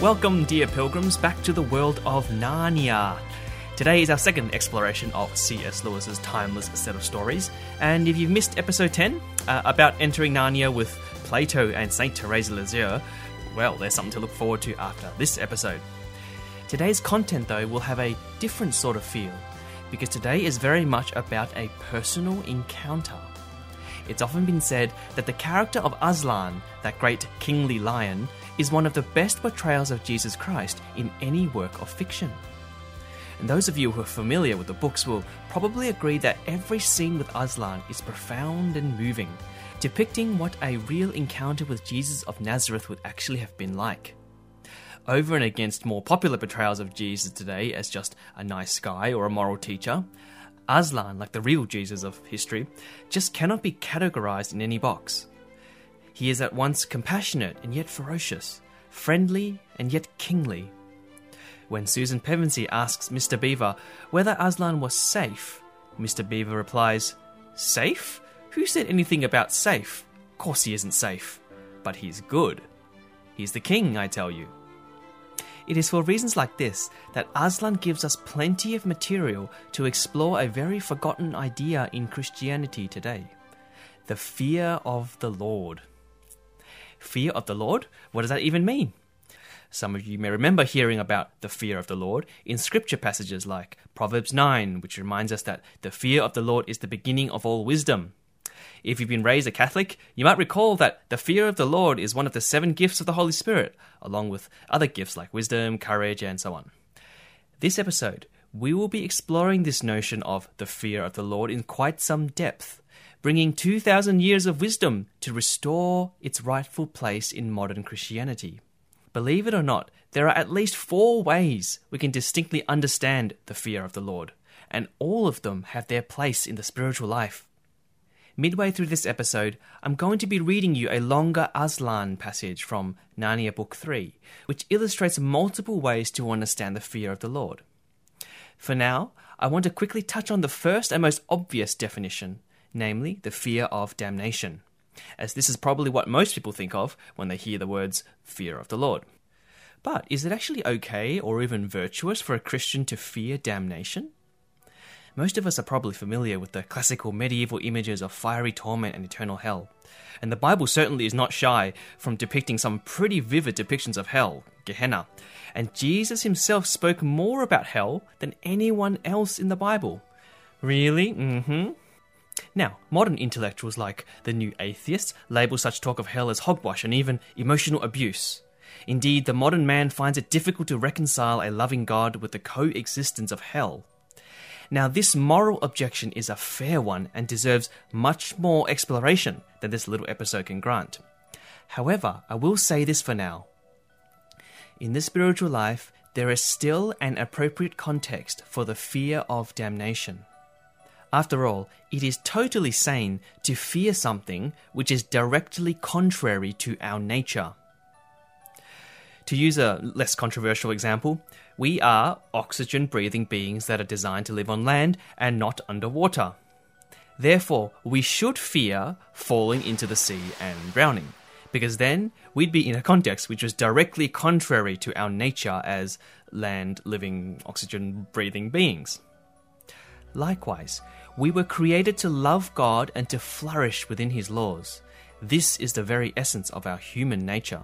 Welcome, dear pilgrims, back to the world of Narnia. Today is our second exploration of C.S. Lewis's timeless set of stories, and if you've missed episode 10 uh, about entering Narnia with Plato and Saint Therese Lisieux, well, there's something to look forward to after this episode. Today's content, though, will have a different sort of feel, because today is very much about a personal encounter. It's often been said that the character of Aslan, that great kingly lion, is one of the best portrayals of Jesus Christ in any work of fiction. And those of you who are familiar with the books will probably agree that every scene with Aslan is profound and moving, depicting what a real encounter with Jesus of Nazareth would actually have been like. Over and against more popular portrayals of Jesus today as just a nice guy or a moral teacher, Aslan, like the real Jesus of history, just cannot be categorized in any box. He is at once compassionate and yet ferocious, friendly and yet kingly. When Susan Pevensie asks Mr. Beaver whether Aslan was safe, Mr. Beaver replies, Safe? Who said anything about safe? Of course he isn't safe. But he's good. He's the king, I tell you. It is for reasons like this that Aslan gives us plenty of material to explore a very forgotten idea in Christianity today the fear of the Lord. Fear of the Lord? What does that even mean? Some of you may remember hearing about the fear of the Lord in scripture passages like Proverbs 9, which reminds us that the fear of the Lord is the beginning of all wisdom. If you've been raised a Catholic, you might recall that the fear of the Lord is one of the seven gifts of the Holy Spirit, along with other gifts like wisdom, courage, and so on. This episode, we will be exploring this notion of the fear of the Lord in quite some depth, bringing 2,000 years of wisdom to restore its rightful place in modern Christianity. Believe it or not, there are at least four ways we can distinctly understand the fear of the Lord, and all of them have their place in the spiritual life. Midway through this episode, I'm going to be reading you a longer Aslan passage from Narnia Book 3, which illustrates multiple ways to understand the fear of the Lord. For now, I want to quickly touch on the first and most obvious definition, namely the fear of damnation, as this is probably what most people think of when they hear the words fear of the Lord. But is it actually okay or even virtuous for a Christian to fear damnation? Most of us are probably familiar with the classical medieval images of fiery torment and eternal hell. And the Bible certainly is not shy from depicting some pretty vivid depictions of hell, Gehenna. And Jesus himself spoke more about hell than anyone else in the Bible. Really? Mm hmm. Now, modern intellectuals like the new atheists label such talk of hell as hogwash and even emotional abuse. Indeed, the modern man finds it difficult to reconcile a loving God with the coexistence of hell. Now, this moral objection is a fair one and deserves much more exploration than this little episode can grant. However, I will say this for now. In the spiritual life, there is still an appropriate context for the fear of damnation. After all, it is totally sane to fear something which is directly contrary to our nature. To use a less controversial example, we are oxygen breathing beings that are designed to live on land and not underwater. Therefore, we should fear falling into the sea and drowning, because then we'd be in a context which was directly contrary to our nature as land living, oxygen breathing beings. Likewise, we were created to love God and to flourish within His laws. This is the very essence of our human nature.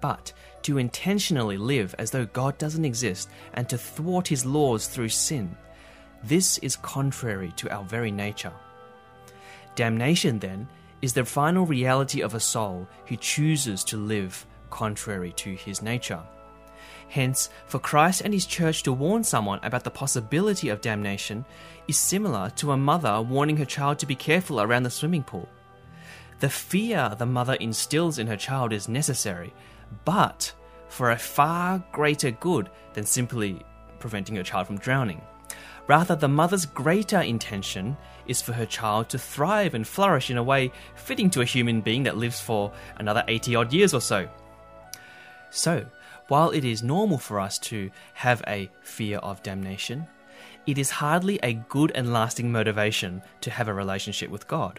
But to intentionally live as though God doesn't exist and to thwart His laws through sin, this is contrary to our very nature. Damnation, then, is the final reality of a soul who chooses to live contrary to his nature. Hence, for Christ and his church to warn someone about the possibility of damnation is similar to a mother warning her child to be careful around the swimming pool. The fear the mother instills in her child is necessary, but for a far greater good than simply preventing her child from drowning. Rather, the mother's greater intention is for her child to thrive and flourish in a way fitting to a human being that lives for another 80 odd years or so. So, while it is normal for us to have a fear of damnation, it is hardly a good and lasting motivation to have a relationship with God.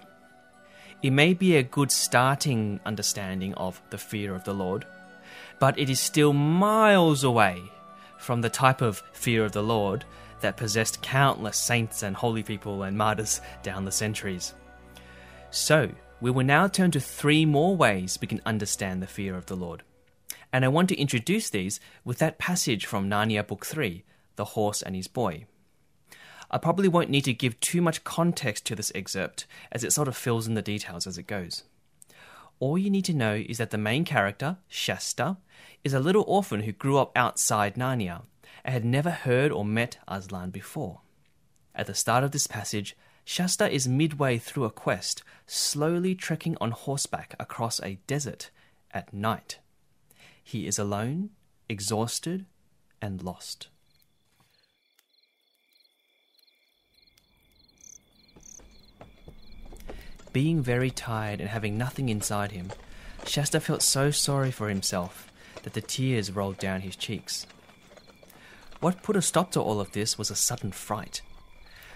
It may be a good starting understanding of the fear of the Lord, but it is still miles away from the type of fear of the Lord that possessed countless saints and holy people and martyrs down the centuries. So, we will now turn to three more ways we can understand the fear of the Lord and I want to introduce these with that passage from Narnia Book 3, The Horse and His Boy. I probably won't need to give too much context to this excerpt, as it sort of fills in the details as it goes. All you need to know is that the main character, Shasta, is a little orphan who grew up outside Narnia and had never heard or met Aslan before. At the start of this passage, Shasta is midway through a quest, slowly trekking on horseback across a desert at night. He is alone, exhausted, and lost. Being very tired and having nothing inside him, Shasta felt so sorry for himself that the tears rolled down his cheeks. What put a stop to all of this was a sudden fright.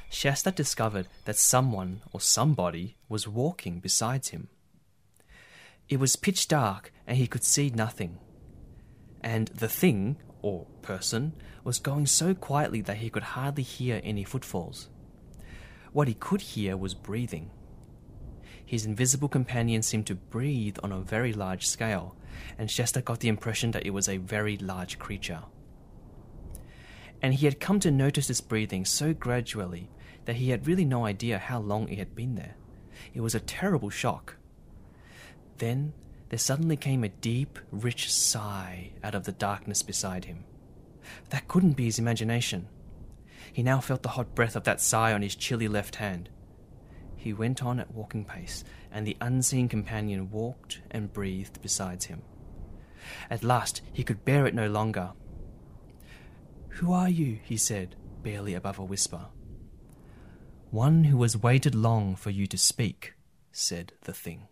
Shasta discovered that someone or somebody was walking beside him. It was pitch dark and he could see nothing and the thing, or person, was going so quietly that he could hardly hear any footfalls. What he could hear was breathing. His invisible companion seemed to breathe on a very large scale, and Shasta got the impression that it was a very large creature. And he had come to notice this breathing so gradually that he had really no idea how long it had been there. It was a terrible shock. Then there suddenly came a deep, rich sigh out of the darkness beside him. That couldn't be his imagination. He now felt the hot breath of that sigh on his chilly left hand. He went on at walking pace, and the unseen companion walked and breathed beside him. At last he could bear it no longer. Who are you? he said, barely above a whisper. One who has waited long for you to speak, said the thing.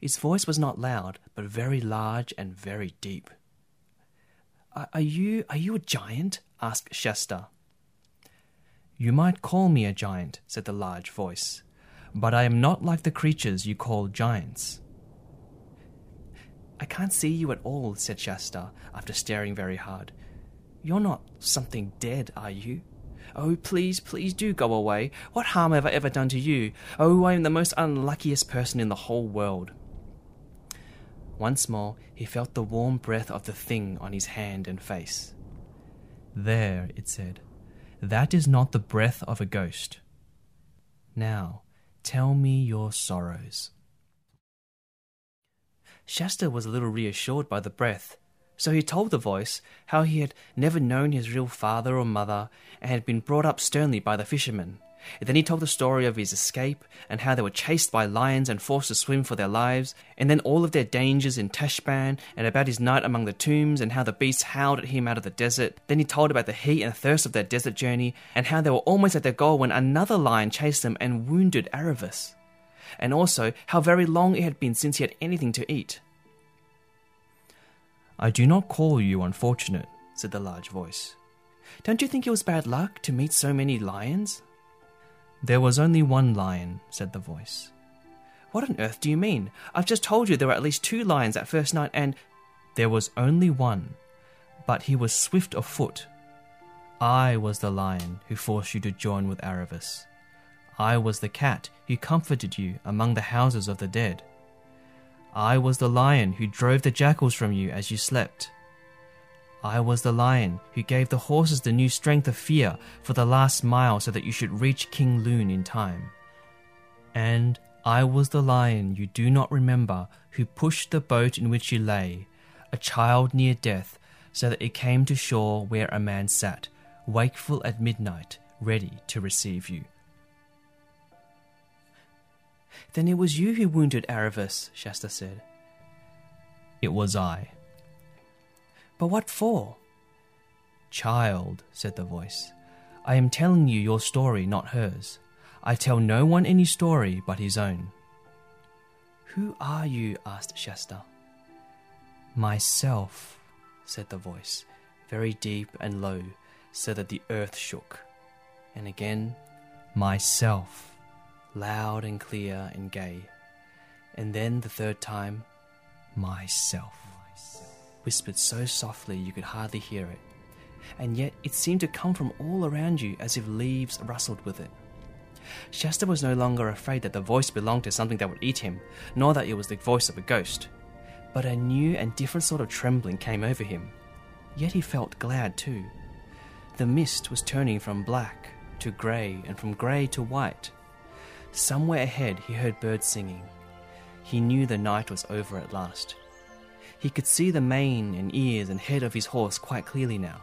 His voice was not loud, but very large and very deep. Are you are you a giant? asked Shasta. You might call me a giant, said the large voice, but I am not like the creatures you call giants. I can't see you at all, said Shasta, after staring very hard. You're not something dead, are you? Oh, please, please do go away. What harm have I ever done to you? Oh, I am the most unluckiest person in the whole world. Once more, he felt the warm breath of the thing on his hand and face. There, it said, that is not the breath of a ghost. Now, tell me your sorrows. Shasta was a little reassured by the breath, so he told the voice how he had never known his real father or mother and had been brought up sternly by the fishermen, then he told the story of his escape and how they were chased by lions and forced to swim for their lives, and then all of their dangers in Tashbaan and about his night among the tombs and how the beasts howled at him out of the desert. Then he told about the heat and thirst of their desert journey and how they were almost at their goal when another lion chased them and wounded Aravis. And also how very long it had been since he had anything to eat. I do not call you unfortunate, said the large voice. Don't you think it was bad luck to meet so many lions? There was only one lion, said the voice. What on earth do you mean? I've just told you there were at least two lions that first night, and. There was only one, but he was swift of foot. I was the lion who forced you to join with Aravis. I was the cat who comforted you among the houses of the dead. I was the lion who drove the jackals from you as you slept. I was the lion who gave the horses the new strength of fear for the last mile so that you should reach King Lune in time. And I was the lion you do not remember who pushed the boat in which you lay, a child near death, so that it came to shore where a man sat, wakeful at midnight, ready to receive you. Then it was you who wounded Aravis, Shasta said. It was I. But what for? Child, said the voice, I am telling you your story, not hers. I tell no one any story but his own. Who are you? asked Shasta. Myself, said the voice, very deep and low, so that the earth shook. And again, myself, loud and clear and gay. And then the third time, myself, whispered so softly you could hardly hear it. And yet it seemed to come from all around you as if leaves rustled with it. Shasta was no longer afraid that the voice belonged to something that would eat him, nor that it was the voice of a ghost. But a new and different sort of trembling came over him. Yet he felt glad too. The mist was turning from black to grey and from grey to white. Somewhere ahead he heard birds singing. He knew the night was over at last. He could see the mane and ears and head of his horse quite clearly now.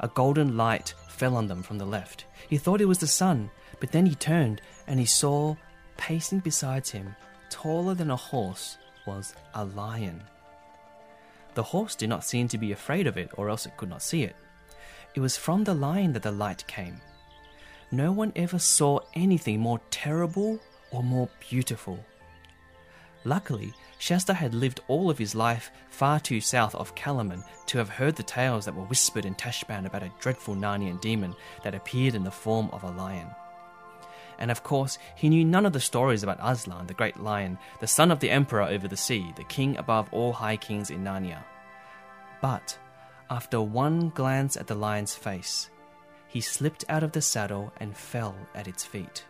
A golden light fell on them from the left. He thought it was the sun, but then he turned and he saw, pacing beside him, taller than a horse, was a lion. The horse did not seem to be afraid of it, or else it could not see it. It was from the lion that the light came. No one ever saw anything more terrible or more beautiful. Luckily, Shasta had lived all of his life far too south of Calormen to have heard the tales that were whispered in Tashbaan about a dreadful Narnian demon that appeared in the form of a lion. And of course, he knew none of the stories about Aslan, the great lion, the son of the emperor over the sea, the king above all high kings in Narnia. But, after one glance at the lion's face, he slipped out of the saddle and fell at its feet.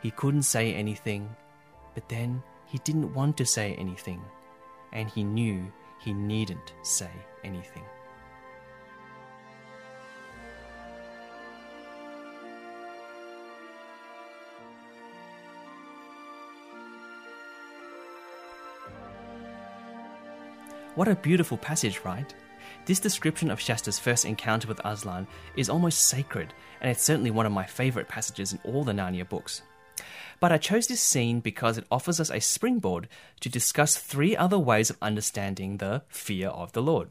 He couldn't say anything, but then he didn't want to say anything, and he knew he needn't say anything. What a beautiful passage, right? This description of Shasta's first encounter with Aslan is almost sacred, and it's certainly one of my favourite passages in all the Narnia books. But I chose this scene because it offers us a springboard to discuss three other ways of understanding the fear of the Lord.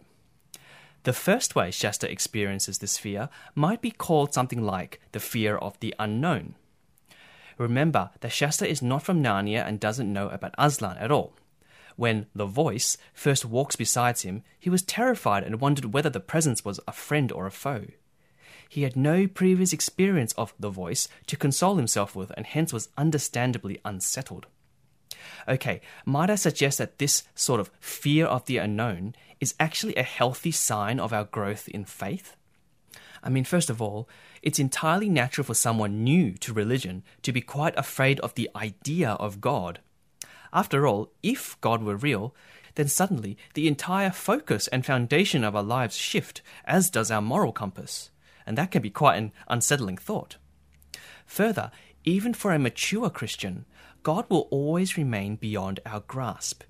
The first way Shasta experiences this fear might be called something like the fear of the unknown. Remember that Shasta is not from Narnia and doesn't know about Aslan at all. When the voice first walks beside him, he was terrified and wondered whether the presence was a friend or a foe. He had no previous experience of the voice to console himself with, and hence was understandably unsettled. Okay, might I suggest that this sort of fear of the unknown is actually a healthy sign of our growth in faith? I mean, first of all, it's entirely natural for someone new to religion to be quite afraid of the idea of God after all, if God were real, then suddenly the entire focus and foundation of our lives shift, as does our moral compass. And that can be quite an unsettling thought. Further, even for a mature Christian, God will always remain beyond our grasp,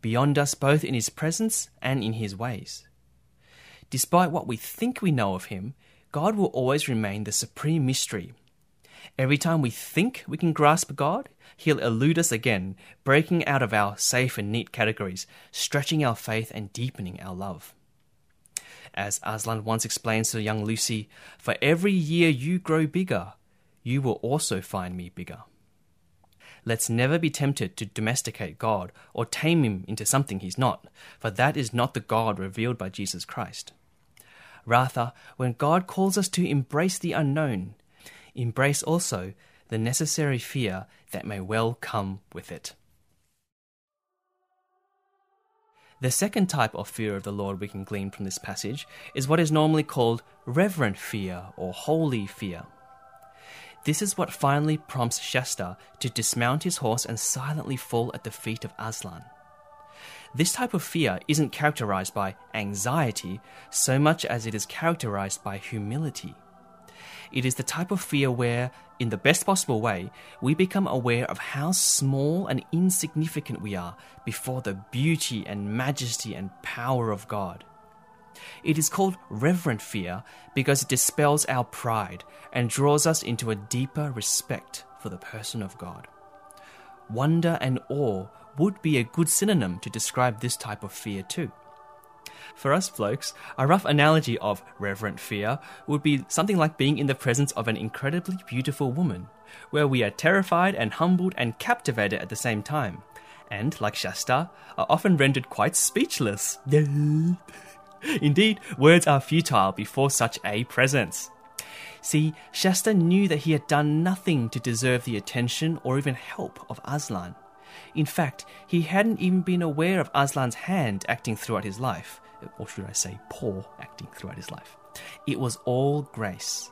beyond us both in His presence and in His ways. Despite what we think we know of Him, God will always remain the supreme mystery. Every time we think we can grasp God, he'll elude us again, breaking out of our safe and neat categories, stretching our faith and deepening our love. As Aslan once explains to young Lucy, for every year you grow bigger, you will also find me bigger. Let's never be tempted to domesticate God or tame him into something he's not, for that is not the God revealed by Jesus Christ. Rather, when God calls us to embrace the unknown, embrace also the necessary fear that may well come with it. The second type of fear of the Lord we can glean from this passage is what is normally called reverent fear or holy fear. This is what finally prompts Shasta to dismount his horse and silently fall at the feet of Aslan. This type of fear isn't characterized by anxiety so much as it is characterized by humility. It is the type of fear where, in the best possible way, we become aware of how small and insignificant we are before the beauty and majesty and power of God. It is called reverent fear because it dispels our pride and draws us into a deeper respect for the person of God. wonder and awe would be a good synonym to describe this type of fear too. For us blokes, a rough analogy of reverent fear would be something like being in the presence of an incredibly beautiful woman, where we are terrified and humbled and captivated at the same time, and, like Shasta, are often rendered quite speechless. Indeed, words are futile before such a presence. See, Shasta knew that he had done nothing to deserve the attention or even help of Aslan. In fact, he hadn't even been aware of Aslan's hand acting throughout his life, or should I say, paw acting throughout his life. It was all grace.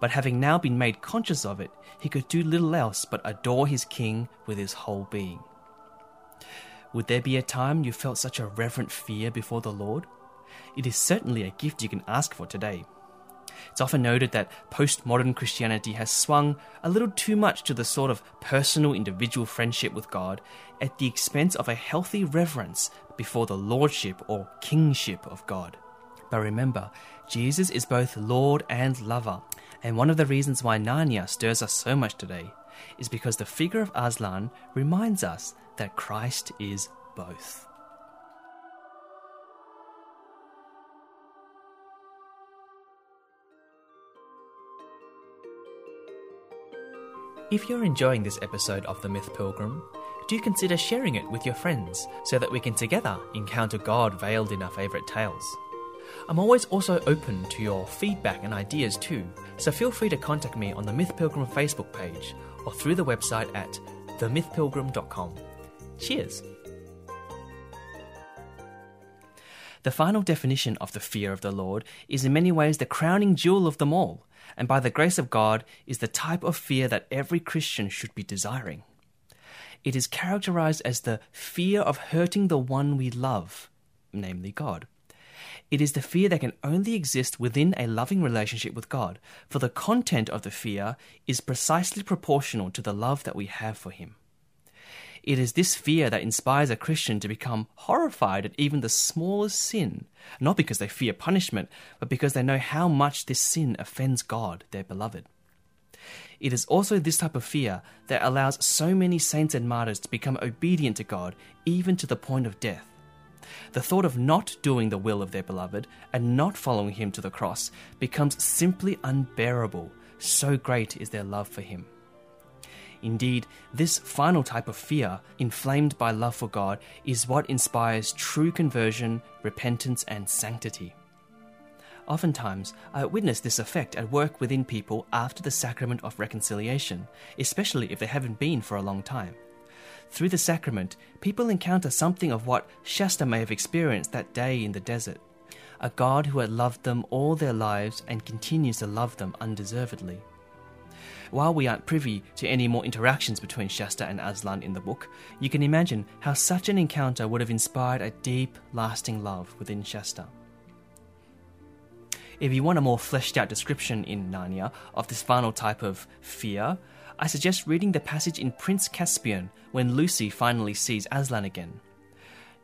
But having now been made conscious of it, he could do little else but adore his king with his whole being. Would there be a time you felt such a reverent fear before the Lord? It is certainly a gift you can ask for today. It's often noted that postmodern Christianity has swung a little too much to the sort of personal individual friendship with God at the expense of a healthy reverence before the lordship or kingship of God. But remember, Jesus is both Lord and lover, and one of the reasons why Narnia stirs us so much today is because the figure of Aslan reminds us that Christ is both. If you're enjoying this episode of The Myth Pilgrim, do consider sharing it with your friends so that we can together encounter God veiled in our favourite tales. I'm always also open to your feedback and ideas too, so feel free to contact me on the Myth Pilgrim Facebook page or through the website at themythpilgrim.com. Cheers! The final definition of the fear of the Lord is in many ways the crowning jewel of them all, and by the grace of God is the type of fear that every Christian should be desiring. It is characterized as the fear of hurting the one we love, namely God. It is the fear that can only exist within a loving relationship with God, for the content of the fear is precisely proportional to the love that we have for Him. It is this fear that inspires a Christian to become horrified at even the smallest sin, not because they fear punishment, but because they know how much this sin offends God, their beloved. It is also this type of fear that allows so many saints and martyrs to become obedient to God, even to the point of death. The thought of not doing the will of their beloved and not following him to the cross becomes simply unbearable, so great is their love for him. Indeed, this final type of fear, inflamed by love for God, is what inspires true conversion, repentance, and sanctity. Oftentimes, I witness this effect at work within people after the sacrament of reconciliation, especially if they haven't been for a long time. Through the sacrament, people encounter something of what Shasta may have experienced that day in the desert a God who had loved them all their lives and continues to love them undeservedly. While we aren't privy to any more interactions between Shasta and Aslan in the book, you can imagine how such an encounter would have inspired a deep, lasting love within Shasta. If you want a more fleshed out description in Narnia of this final type of fear, I suggest reading the passage in Prince Caspian when Lucy finally sees Aslan again.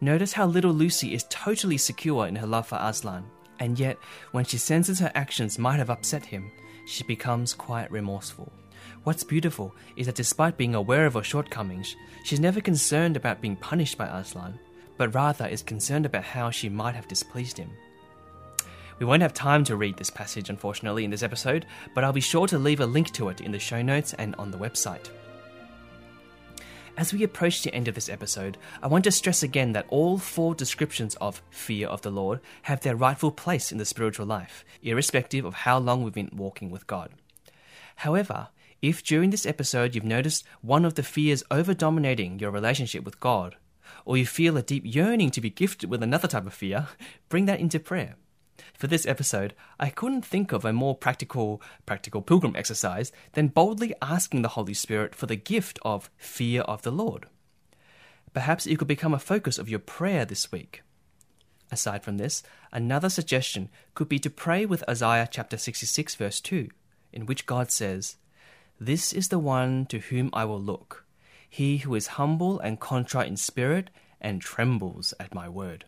Notice how little Lucy is totally secure in her love for Aslan, and yet, when she senses her actions might have upset him, she becomes quite remorseful. What's beautiful is that despite being aware of her shortcomings, she's never concerned about being punished by Aslan, but rather is concerned about how she might have displeased him. We won't have time to read this passage, unfortunately, in this episode, but I'll be sure to leave a link to it in the show notes and on the website. As we approach the end of this episode, I want to stress again that all four descriptions of fear of the Lord have their rightful place in the spiritual life, irrespective of how long we've been walking with God. However, if during this episode you've noticed one of the fears over dominating your relationship with God, or you feel a deep yearning to be gifted with another type of fear, bring that into prayer. For this episode, I couldn't think of a more practical practical pilgrim exercise than boldly asking the Holy Spirit for the gift of fear of the Lord. Perhaps it could become a focus of your prayer this week. Aside from this, another suggestion could be to pray with Isaiah chapter 66 verse 2, in which God says, "This is the one to whom I will look, he who is humble and contrite in spirit and trembles at my word."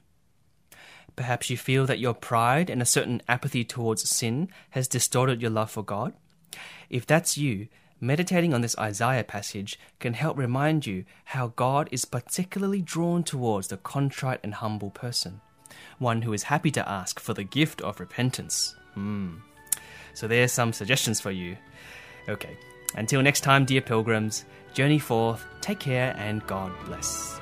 Perhaps you feel that your pride and a certain apathy towards sin has distorted your love for God. If that's you, Meditating on this Isaiah passage can help remind you how God is particularly drawn towards the contrite and humble person, one who is happy to ask for the gift of repentance. Hmm. So there's some suggestions for you. Okay, until next time, dear pilgrims, journey forth, take care, and God bless.